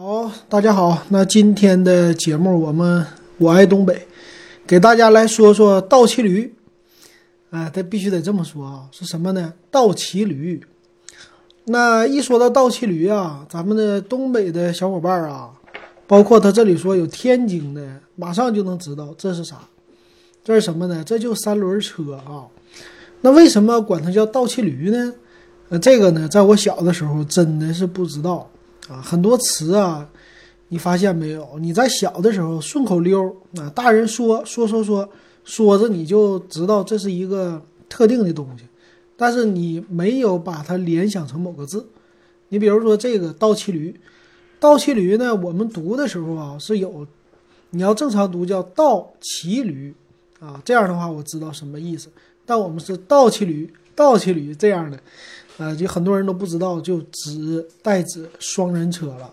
好，大家好，那今天的节目我们我爱东北，给大家来说说倒骑驴。哎，他必须得这么说啊，是什么呢？倒骑驴。那一说到倒骑驴啊，咱们的东北的小伙伴啊，包括他这里说有天津的，马上就能知道这是啥。这是什么呢？这就三轮车啊。那为什么管它叫倒骑驴呢？呃，这个呢，在我小的时候真的是不知道啊。很多词啊，你发现没有？你在小的时候顺口溜啊，大人说说说说说着，你就知道这是一个特定的东西，但是你没有把它联想成某个字。你比如说这个倒骑驴，倒骑驴呢，我们读的时候啊是有，你要正常读叫倒骑驴啊，这样的话我知道什么意思。但我们是倒骑驴，倒骑驴这样的。呃，就很多人都不知道，就指代指双人车了。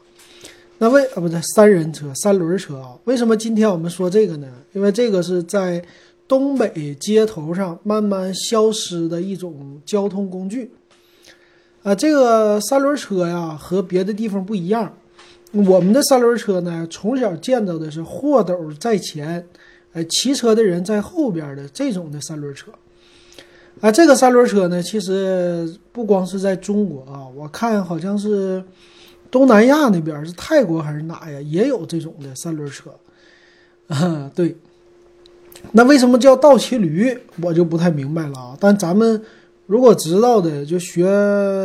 那为啊不对，三人车、三轮车啊？为什么今天我们说这个呢？因为这个是在东北街头上慢慢消失的一种交通工具。啊，这个三轮车呀，和别的地方不一样。我们的三轮车呢，从小见到的是货斗在前，呃，骑车的人在后边的这种的三轮车。啊，这个三轮车呢，其实不光是在中国啊，我看好像是东南亚那边是泰国还是哪呀，也有这种的三轮车。啊，对。那为什么叫倒骑驴，我就不太明白了啊。但咱们如果知道的，就学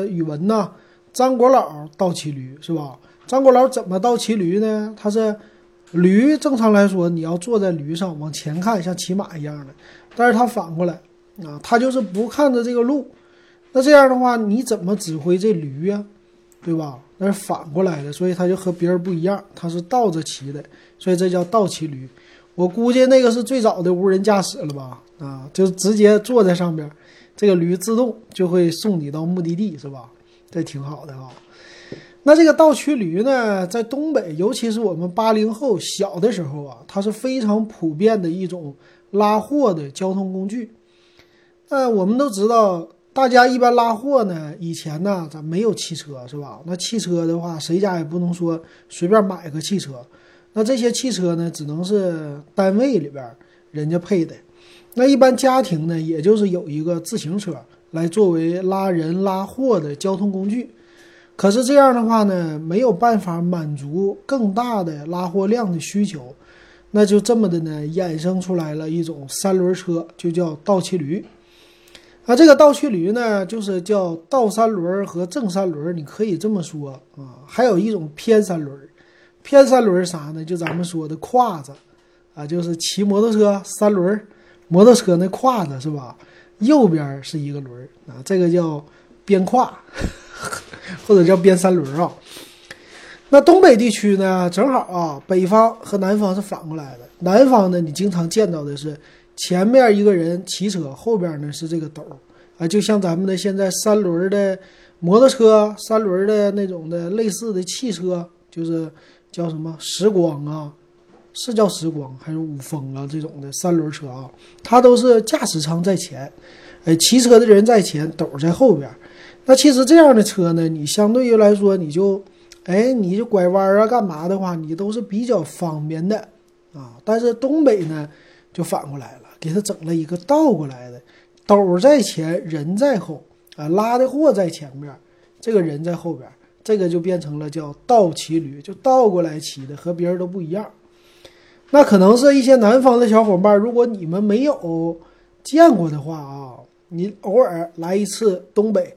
语文呐，张国老倒骑驴是吧？张国老怎么倒骑驴呢？他是驴，正常来说你要坐在驴上往前看，像骑马一样的，但是他反过来。啊，他就是不看着这个路，那这样的话，你怎么指挥这驴呀？对吧？那是反过来的，所以他就和别人不一样，他是倒着骑的，所以这叫倒骑驴。我估计那个是最早的无人驾驶了吧？啊，就直接坐在上边，这个驴自动就会送你到目的地，是吧？这挺好的啊。那这个倒骑驴呢，在东北，尤其是我们八零后小的时候啊，它是非常普遍的一种拉货的交通工具。呃我们都知道，大家一般拉货呢，以前呢，咱没有汽车，是吧？那汽车的话，谁家也不能说随便买个汽车。那这些汽车呢，只能是单位里边人家配的。那一般家庭呢，也就是有一个自行车来作为拉人拉货的交通工具。可是这样的话呢，没有办法满足更大的拉货量的需求，那就这么的呢，衍生出来了一种三轮车，就叫倒骑驴。那这个倒骑驴呢，就是叫倒三轮和正三轮，你可以这么说啊。还有一种偏三轮，偏三轮啥呢？就咱们说的胯子啊，就是骑摩托车三轮，摩托车那胯子是吧？右边是一个轮啊，这个叫边胯，或者叫边三轮啊。那东北地区呢，正好啊，北方和南方是反过来的。南方呢，你经常见到的是。前面一个人骑车，后边呢是这个斗啊，就像咱们的现在三轮的摩托车、三轮的那种的类似的汽车，就是叫什么时光啊，是叫时光还是五峰啊这种的三轮车啊，它都是驾驶舱在前，哎，骑车的人在前，斗在后边。那其实这样的车呢，你相对于来说，你就哎，你就拐弯啊干嘛的话，你都是比较方便的啊。但是东北呢，就反过来了。给他整了一个倒过来的，斗在前，人在后啊，拉的货在前面，这个人在后边，这个就变成了叫倒骑驴，就倒过来骑的，和别人都不一样。那可能是一些南方的小伙伴，如果你们没有见过的话啊，你偶尔来一次东北，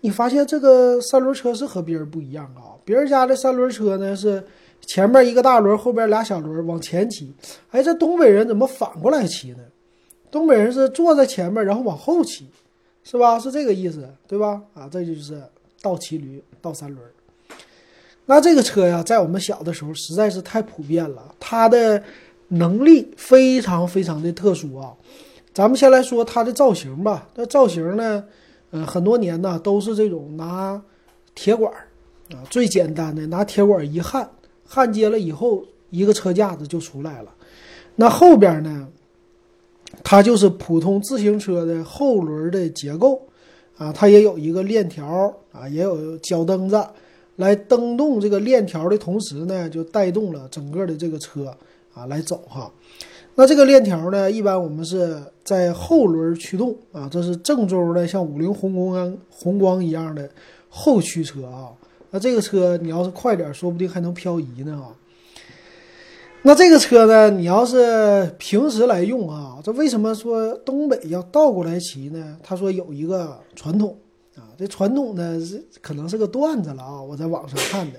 你发现这个三轮车是和别人不一样啊，别人家的三轮车呢是。前面一个大轮，后边俩小轮往前骑。哎，这东北人怎么反过来骑呢？东北人是坐在前面，然后往后骑，是吧？是这个意思，对吧？啊，这就是倒骑驴、倒三轮。那这个车呀，在我们小的时候实在是太普遍了，它的能力非常非常的特殊啊。咱们先来说它的造型吧。那造型呢，呃，很多年呢都是这种拿铁管啊，最简单的拿铁管一焊。焊接了以后，一个车架子就出来了。那后边呢，它就是普通自行车的后轮的结构啊，它也有一个链条啊，也有脚蹬子，来蹬动这个链条的同时呢，就带动了整个的这个车啊来走哈。那这个链条呢，一般我们是在后轮驱动啊，这是郑州的像五菱宏光、宏光一样的后驱车啊。那这个车你要是快点，说不定还能漂移呢啊。那这个车呢，你要是平时来用啊，这为什么说东北要倒过来骑呢？他说有一个传统啊，这传统呢是可能是个段子了啊，我在网上看的，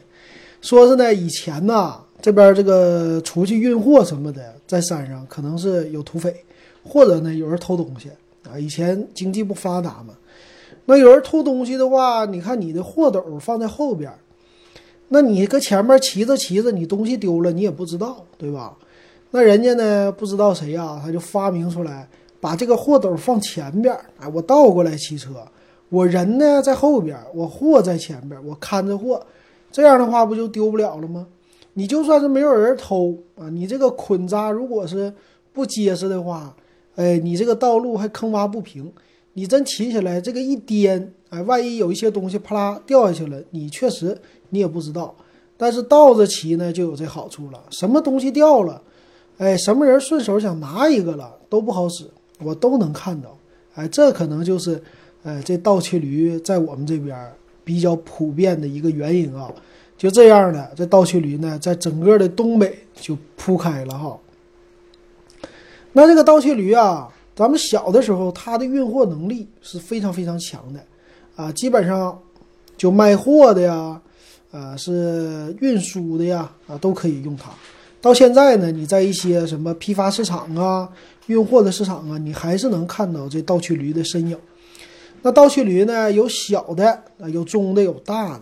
说是呢以前呢这边这个出去运货什么的，在山上可能是有土匪，或者呢有人偷东西啊。以前经济不发达嘛，那有人偷东西的话，你看你的货斗放在后边。那你搁前面骑着骑着，你东西丢了，你也不知道，对吧？那人家呢，不知道谁呀，他就发明出来，把这个货斗放前边，哎，我倒过来骑车，我人呢在后边，我货在前边，我看着货，这样的话不就丢不了了吗？你就算是没有人偷啊，你这个捆扎如果是不结实的话，哎，你这个道路还坑洼不平，你真骑起来这个一颠，哎，万一有一些东西啪啦掉下去了，你确实。你也不知道，但是倒着骑呢就有这好处了。什么东西掉了，哎，什么人顺手想拿一个了都不好使，我都能看到。哎，这可能就是，呃，这倒骑驴在我们这边比较普遍的一个原因啊。就这样的，这倒骑驴呢，在整个的东北就铺开了哈。那这个倒骑驴啊，咱们小的时候它的运货能力是非常非常强的，啊，基本上就卖货的呀。啊，是运输的呀，啊，都可以用它。到现在呢，你在一些什么批发市场啊、运货的市场啊，你还是能看到这倒驱驴的身影。那倒驱驴呢，有小的，啊，有中的，有大的。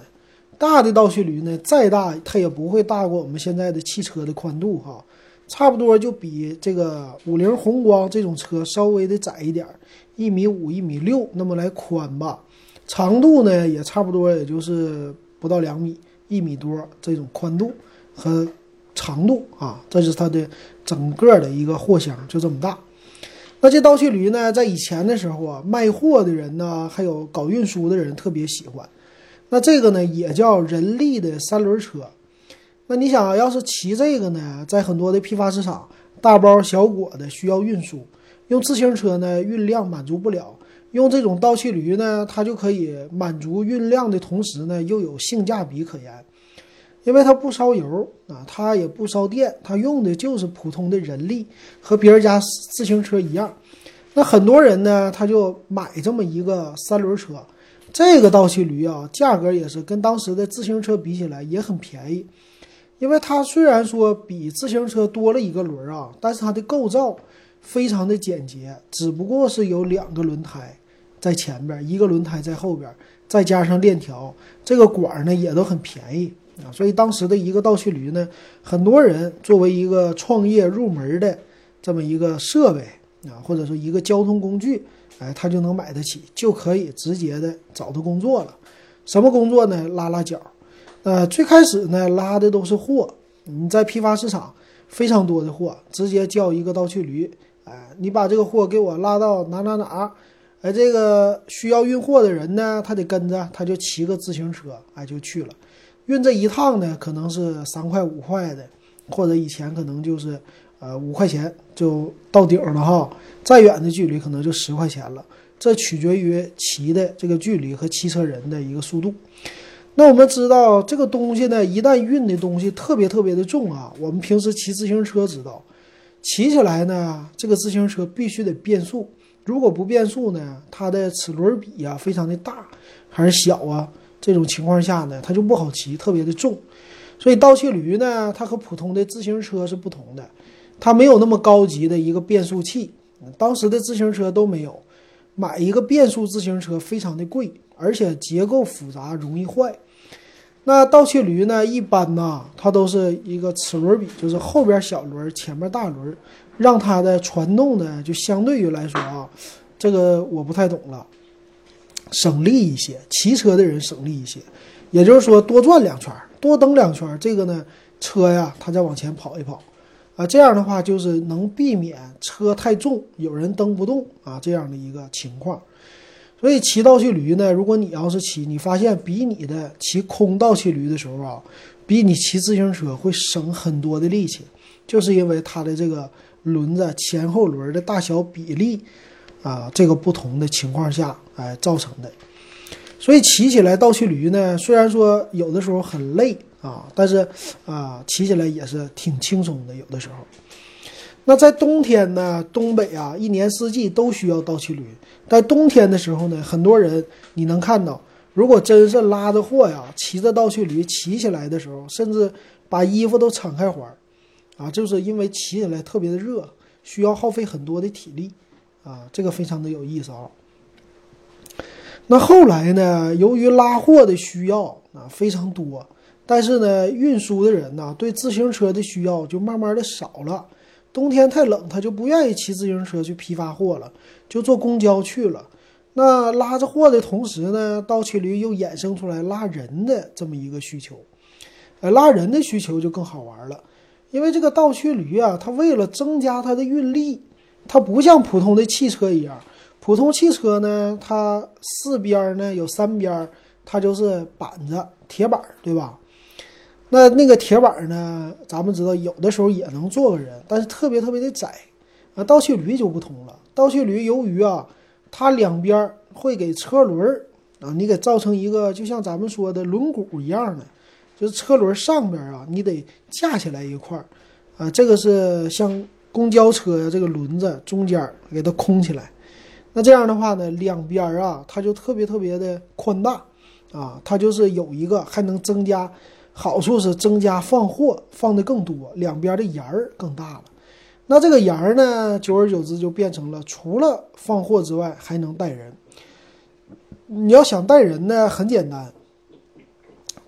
大的倒驱驴呢，再大它也不会大过我们现在的汽车的宽度哈，差不多就比这个五菱宏光这种车稍微的窄一点，一米五、一米六那么来宽吧。长度呢，也差不多，也就是。不到两米，一米多这种宽度和长度啊，这是它的整个的一个货箱就这么大。那这倒骑驴呢，在以前的时候啊，卖货的人呢，还有搞运输的人特别喜欢。那这个呢，也叫人力的三轮车。那你想要是骑这个呢，在很多的批发市场，大包小裹的需要运输，用自行车呢，运量满足不了。用这种倒骑驴呢，它就可以满足运量的同时呢，又有性价比可言，因为它不烧油啊，它也不烧电，它用的就是普通的人力，和别人家自行车一样。那很多人呢，他就买这么一个三轮车，这个倒骑驴啊，价格也是跟当时的自行车比起来也很便宜，因为它虽然说比自行车多了一个轮啊，但是它的构造非常的简洁，只不过是有两个轮胎。在前边一个轮胎在后边，再加上链条，这个管儿呢也都很便宜啊。所以当时的一个倒骑驴呢，很多人作为一个创业入门的这么一个设备啊，或者说一个交通工具，哎，他就能买得起，就可以直接的找到工作了。什么工作呢？拉拉脚。呃，最开始呢拉的都是货，你在批发市场非常多的货，直接叫一个倒骑驴，哎，你把这个货给我拉到哪哪哪。哎，这个需要运货的人呢，他得跟着，他就骑个自行车，哎，就去了。运这一趟呢，可能是三块五块的，或者以前可能就是，呃，五块钱就到顶了哈。再远的距离可能就十块钱了，这取决于骑的这个距离和骑车人的一个速度。那我们知道这个东西呢，一旦运的东西特别特别的重啊，我们平时骑自行车知道，骑起来呢，这个自行车必须得变速。如果不变速呢，它的齿轮比呀非常的大还是小啊？这种情况下呢，它就不好骑，特别的重。所以倒骑驴呢，它和普通的自行车是不同的，它没有那么高级的一个变速器，当时的自行车都没有。买一个变速自行车非常的贵，而且结构复杂，容易坏。那倒骑驴呢，一般呢，它都是一个齿轮比，就是后边小轮，前面大轮。让它的传动呢，就相对于来说啊，这个我不太懂了，省力一些，骑车的人省力一些，也就是说多转两圈，多蹬两圈，这个呢车呀，它再往前跑一跑，啊，这样的话就是能避免车太重，有人蹬不动啊这样的一个情况。所以骑倒骑驴呢，如果你要是骑，你发现比你的骑空道骑驴的时候啊，比你骑自行车会省很多的力气，就是因为它的这个轮子前后轮的大小比例啊，这个不同的情况下，哎造成的。所以骑起来倒骑驴呢，虽然说有的时候很累啊，但是啊，骑起来也是挺轻松的。有的时候，那在冬天呢，东北啊，一年四季都需要倒骑驴。在冬天的时候呢，很多人你能看到，如果真是拉着货呀，骑着倒骑驴骑起来的时候，甚至把衣服都敞开环啊，就是因为骑起来特别的热，需要耗费很多的体力啊，这个非常的有意思啊。那后来呢？由于拉货的需要啊非常多，但是呢，运输的人呢对自行车的需要就慢慢的少了。冬天太冷，他就不愿意骑自行车去批发货了，就坐公交去了。那拉着货的同时呢，倒骑驴又衍生出来拉人的这么一个需求。呃，拉人的需求就更好玩了，因为这个倒骑驴啊，它为了增加它的运力，它不像普通的汽车一样。普通汽车呢，它四边呢有三边，它就是板子、铁板，对吧？那那个铁板呢，咱们知道有的时候也能坐个人，但是特别特别的窄。啊，倒骑驴就不同了，倒骑驴由于啊，它两边会给车轮儿啊，你给造成一个就像咱们说的轮毂一样的，就是车轮上边啊，你得架起来一块儿啊，这个是像公交车呀，这个轮子中间给它空起来。那这样的话呢，两边儿啊，它就特别特别的宽大，啊，它就是有一个还能增加好处是增加放货放的更多，两边的沿儿更大了。那这个沿儿呢，久而久之就变成了除了放货之外还能带人。你要想带人呢，很简单，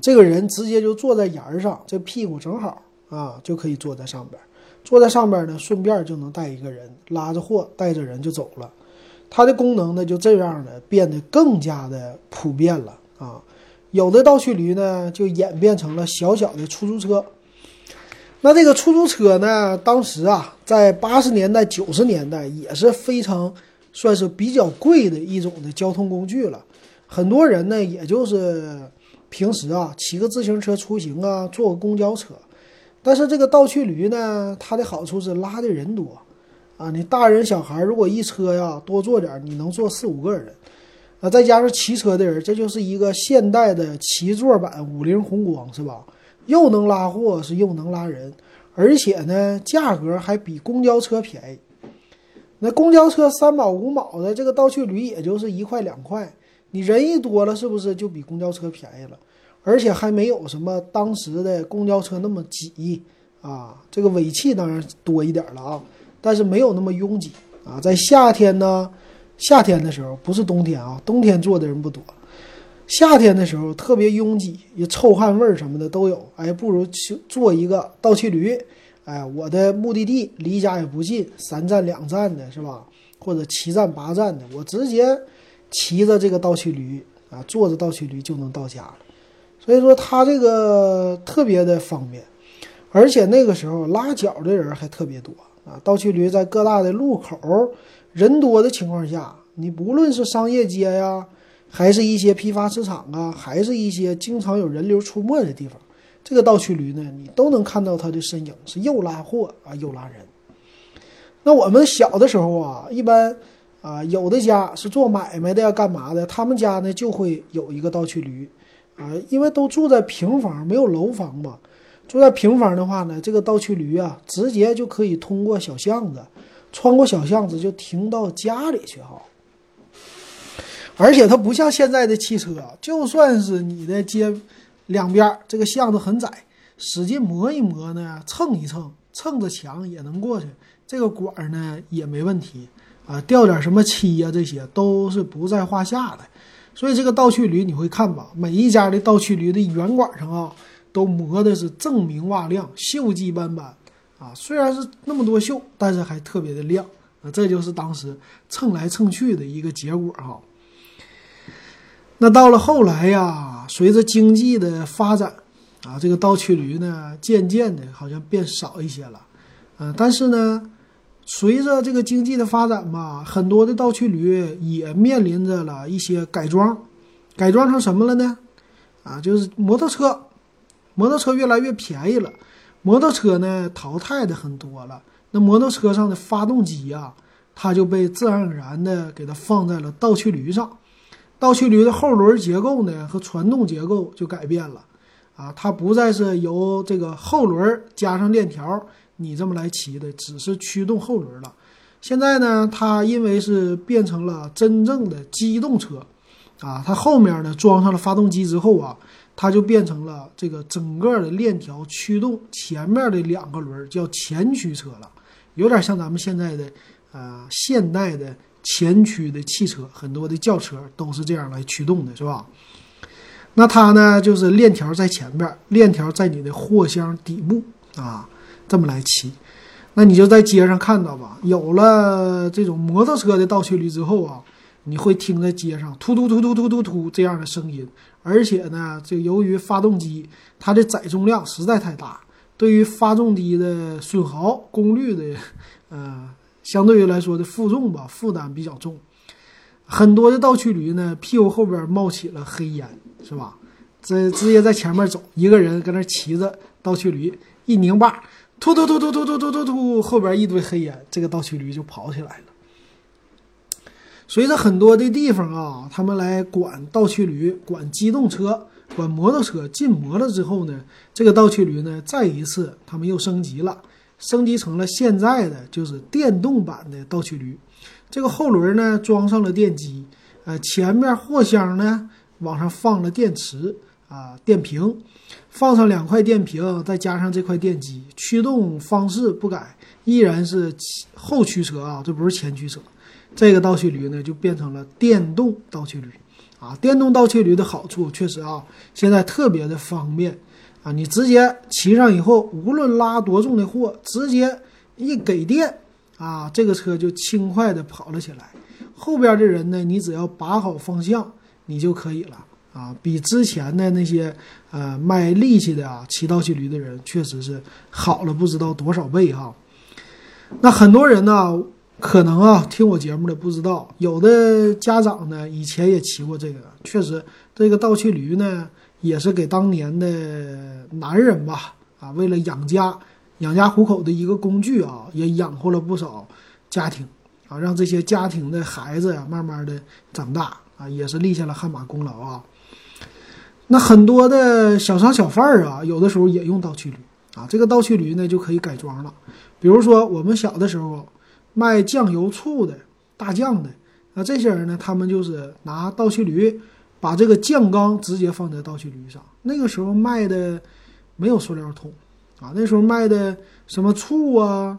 这个人直接就坐在沿儿上，这屁股正好啊，就可以坐在上边，坐在上边呢，顺便就能带一个人，拉着货带着人就走了。它的功能呢，就这样的变得更加的普遍了啊！有的倒骑驴呢，就演变成了小小的出租车。那这个出租车呢，当时啊，在八十年代、九十年代也是非常算是比较贵的一种的交通工具了。很多人呢，也就是平时啊，骑个自行车出行啊，坐个公交车。但是这个倒骑驴呢，它的好处是拉的人多。啊，你大人小孩如果一车呀多坐点，你能坐四五个人，啊，再加上骑车的人，这就是一个现代的七座版五菱宏光，是吧？又能拉货，是又能拉人，而且呢，价格还比公交车便宜。那公交车三毛五毛的，这个倒去驴也就是一块两块，你人一多了，是不是就比公交车便宜了？而且还没有什么当时的公交车那么挤啊，这个尾气当然多一点了啊。但是没有那么拥挤啊，在夏天呢，夏天的时候不是冬天啊，冬天坐的人不多，夏天的时候特别拥挤，也臭汗味儿什么的都有。哎，不如去坐一个倒骑驴，哎，我的目的地离家也不近，三站两站的是吧？或者七站八站的，我直接骑着这个倒骑驴啊，坐着倒骑驴就能到家了。所以说它这个特别的方便，而且那个时候拉脚的人还特别多。啊，倒骑驴在各大的路口人多的情况下，你不论是商业街呀，还是一些批发市场啊，还是一些经常有人流出没的地方，这个倒骑驴呢，你都能看到它的身影，是又拉货啊，又拉人。那我们小的时候啊，一般啊，有的家是做买卖的呀，干嘛的，他们家呢就会有一个倒骑驴啊，因为都住在平房，没有楼房嘛。住在平房的话呢，这个倒骑驴啊，直接就可以通过小巷子，穿过小巷子就停到家里去哈。而且它不像现在的汽车，就算是你的街两边这个巷子很窄，使劲磨一磨呢，蹭一蹭，蹭着墙也能过去，这个管儿呢也没问题啊，掉点什么漆呀，这些都是不在话下的。所以这个倒骑驴你会看吧，每一家的倒骑驴的圆管上啊。都磨的是锃明瓦亮、锈迹斑斑，啊，虽然是那么多锈，但是还特别的亮，啊，这就是当时蹭来蹭去的一个结果哈。那到了后来呀，随着经济的发展，啊，这个倒骑驴呢，渐渐的好像变少一些了，啊，但是呢，随着这个经济的发展吧，很多的倒驱驴也面临着了一些改装，改装成什么了呢？啊，就是摩托车，摩托车越来越便宜了，摩托车呢淘汰的很多了。那摩托车上的发动机呀，它就被自然而然的给它放在了倒驱驴上，倒驱驴的后轮结构呢和传动结构就改变了，啊，它不再是由这个后轮加上链条。你这么来骑的，只是驱动后轮了。现在呢，它因为是变成了真正的机动车，啊，它后面呢装上了发动机之后啊，它就变成了这个整个的链条驱动前面的两个轮，叫前驱车了。有点像咱们现在的呃现代的前驱的汽车，很多的轿车都是这样来驱动的，是吧？那它呢，就是链条在前边，链条在你的货箱底部啊。这么来骑，那你就在街上看到吧。有了这种摩托车的倒驱驴之后啊，你会听在街上突突突突突突突这样的声音。而且呢，这由于发动机它的载重量实在太大，对于发动机的损耗、功率的，呃，相对于来说的负重吧，负担比较重。很多的倒驱驴呢，屁股后边冒起了黑烟，是吧？这直接在前面走，一个人搁那骑着倒驱驴，一拧把。突突突突突突突突突，后边一堆黑烟，这个倒驱驴就跑起来了。随着很多的地方啊，他们来管倒驱驴、管机动车、管摩托车禁摩了之后呢，这个倒驱驴呢，再一次他们又升级了，升级成了现在的就是电动版的倒驱驴。这个后轮呢装上了电机，呃，前面货箱呢往上放了电池啊，电瓶。放上两块电瓶，再加上这块电机，驱动方式不改，依然是后驱车啊，这不是前驱车。这个倒骑驴呢，就变成了电动倒骑驴啊。电动倒骑驴的好处确实啊，现在特别的方便啊。你直接骑上以后，无论拉多重的货，直接一给电啊，这个车就轻快的跑了起来。后边的人呢，你只要把好方向，你就可以了。啊，比之前的那些呃卖力气的啊骑倒骑驴的人，确实是好了不知道多少倍哈。那很多人呢，可能啊听我节目的不知道，有的家长呢以前也骑过这个，确实这个倒骑驴呢也是给当年的男人吧啊为了养家养家糊口的一个工具啊，也养活了不少家庭啊，让这些家庭的孩子呀慢慢的长大啊，也是立下了汗马功劳啊。那很多的小商小贩儿啊，有的时候也用倒骑驴啊。这个倒骑驴呢，就可以改装了。比如说我们小的时候卖酱油、醋的大酱的，那这些人呢，他们就是拿倒骑驴把这个酱缸直接放在倒骑驴上。那个时候卖的没有塑料桶啊，那时候卖的什么醋啊、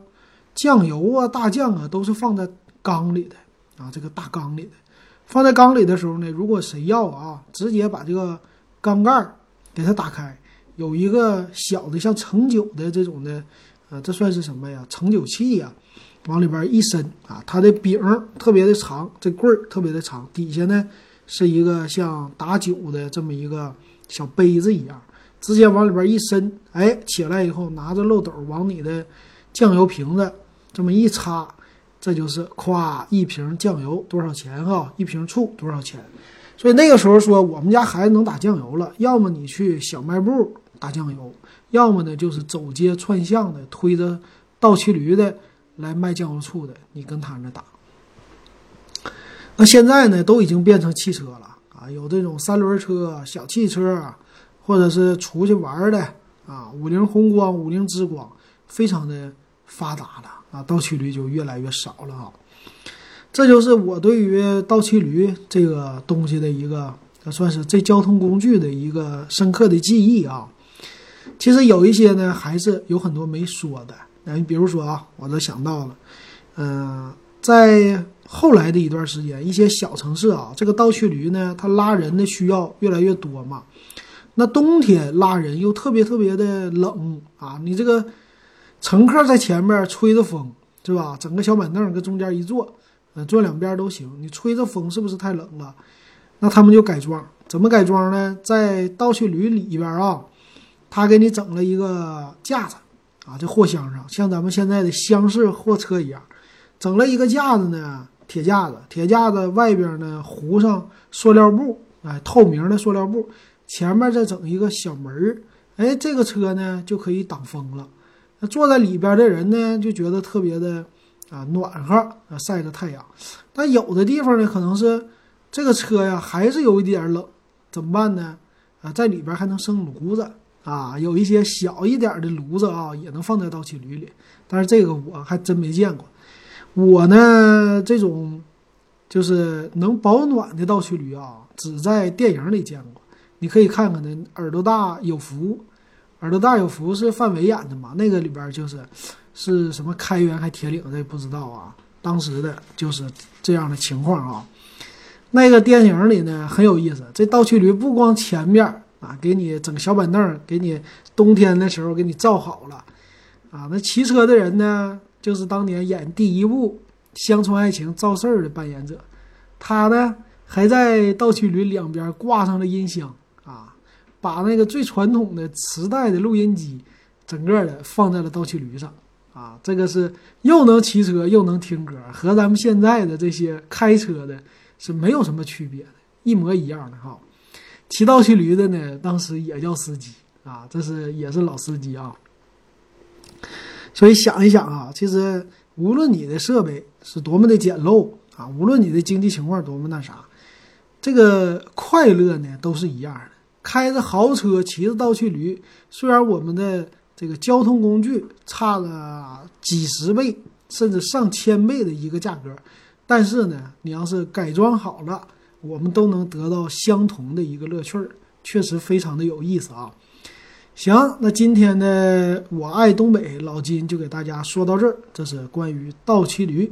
酱油啊、大酱啊，都是放在缸里的啊，这个大缸里的。放在缸里的时候呢，如果谁要啊，直接把这个。缸盖儿给它打开，有一个小的像盛酒的这种的，呃，这算是什么呀？盛酒器呀，往里边一伸啊，它的柄特别的长，这棍儿特别的长，底下呢是一个像打酒的这么一个小杯子一样，直接往里边一伸，哎，起来以后拿着漏斗往你的酱油瓶子这么一插，这就是咵一瓶酱油多少钱哈？一瓶醋多少钱？所以那个时候说，我们家孩子能打酱油了，要么你去小卖部打酱油，要么呢就是走街串巷的推着倒骑驴的来卖酱油醋的，你跟他那打。那现在呢，都已经变成汽车了啊，有这种三轮车、小汽车，或者是出去玩的啊，五菱宏光、五菱之光，非常的发达了啊，倒骑驴就越来越少了啊。这就是我对于倒骑驴这个东西的一个，算是这交通工具的一个深刻的记忆啊。其实有一些呢，还是有很多没说的。那你比如说啊，我都想到了，嗯，在后来的一段时间，一些小城市啊，这个倒驱驴呢，它拉人的需要越来越多嘛。那冬天拉人又特别特别的冷啊，你这个乘客在前面吹着风，是吧？整个小板凳搁中间一坐。呃，坐两边都行。你吹着风是不是太冷了？那他们就改装，怎么改装呢？在倒驱驴里边啊，他给你整了一个架子啊，这货箱上像咱们现在的厢式货车一样，整了一个架子呢，铁架子，铁架子外边呢糊上塑料布，哎，透明的塑料布，前面再整一个小门儿，哎，这个车呢就可以挡风了。那坐在里边的人呢，就觉得特别的啊暖和啊，晒着太阳。但有的地方呢，可能是这个车呀还是有一点冷，怎么办呢？啊，在里边还能生炉子啊，有一些小一点的炉子啊，也能放在倒骑驴里。但是这个我还真没见过。我呢，这种就是能保暖的倒骑驴啊，只在电影里见过。你可以看看那耳朵大有福。耳朵大有福是范伟演的嘛？那个里边就是是什么开元还铁岭，这不知道啊。当时的就是这样的情况啊。那个电影里呢很有意思，这倒骑驴不光前面啊给你整小板凳，给你冬天的时候给你造好了啊。那骑车的人呢，就是当年演第一部《乡村爱情》赵四儿的扮演者，他呢还在倒骑驴两边挂上了音箱啊。把那个最传统的磁带的录音机，整个的放在了倒骑驴上，啊，这个是又能骑车又能听歌，和咱们现在的这些开车的是没有什么区别的，一模一样的哈。骑倒骑驴的呢，当时也叫司机啊，这是也是老司机啊。所以想一想啊，其实无论你的设备是多么的简陋啊，无论你的经济情况多么那啥，这个快乐呢都是一样的。开着豪车，骑着倒骑驴，虽然我们的这个交通工具差了几十倍，甚至上千倍的一个价格，但是呢，你要是改装好了，我们都能得到相同的一个乐趣儿，确实非常的有意思啊。行，那今天呢，我爱东北老金就给大家说到这儿，这是关于倒骑驴。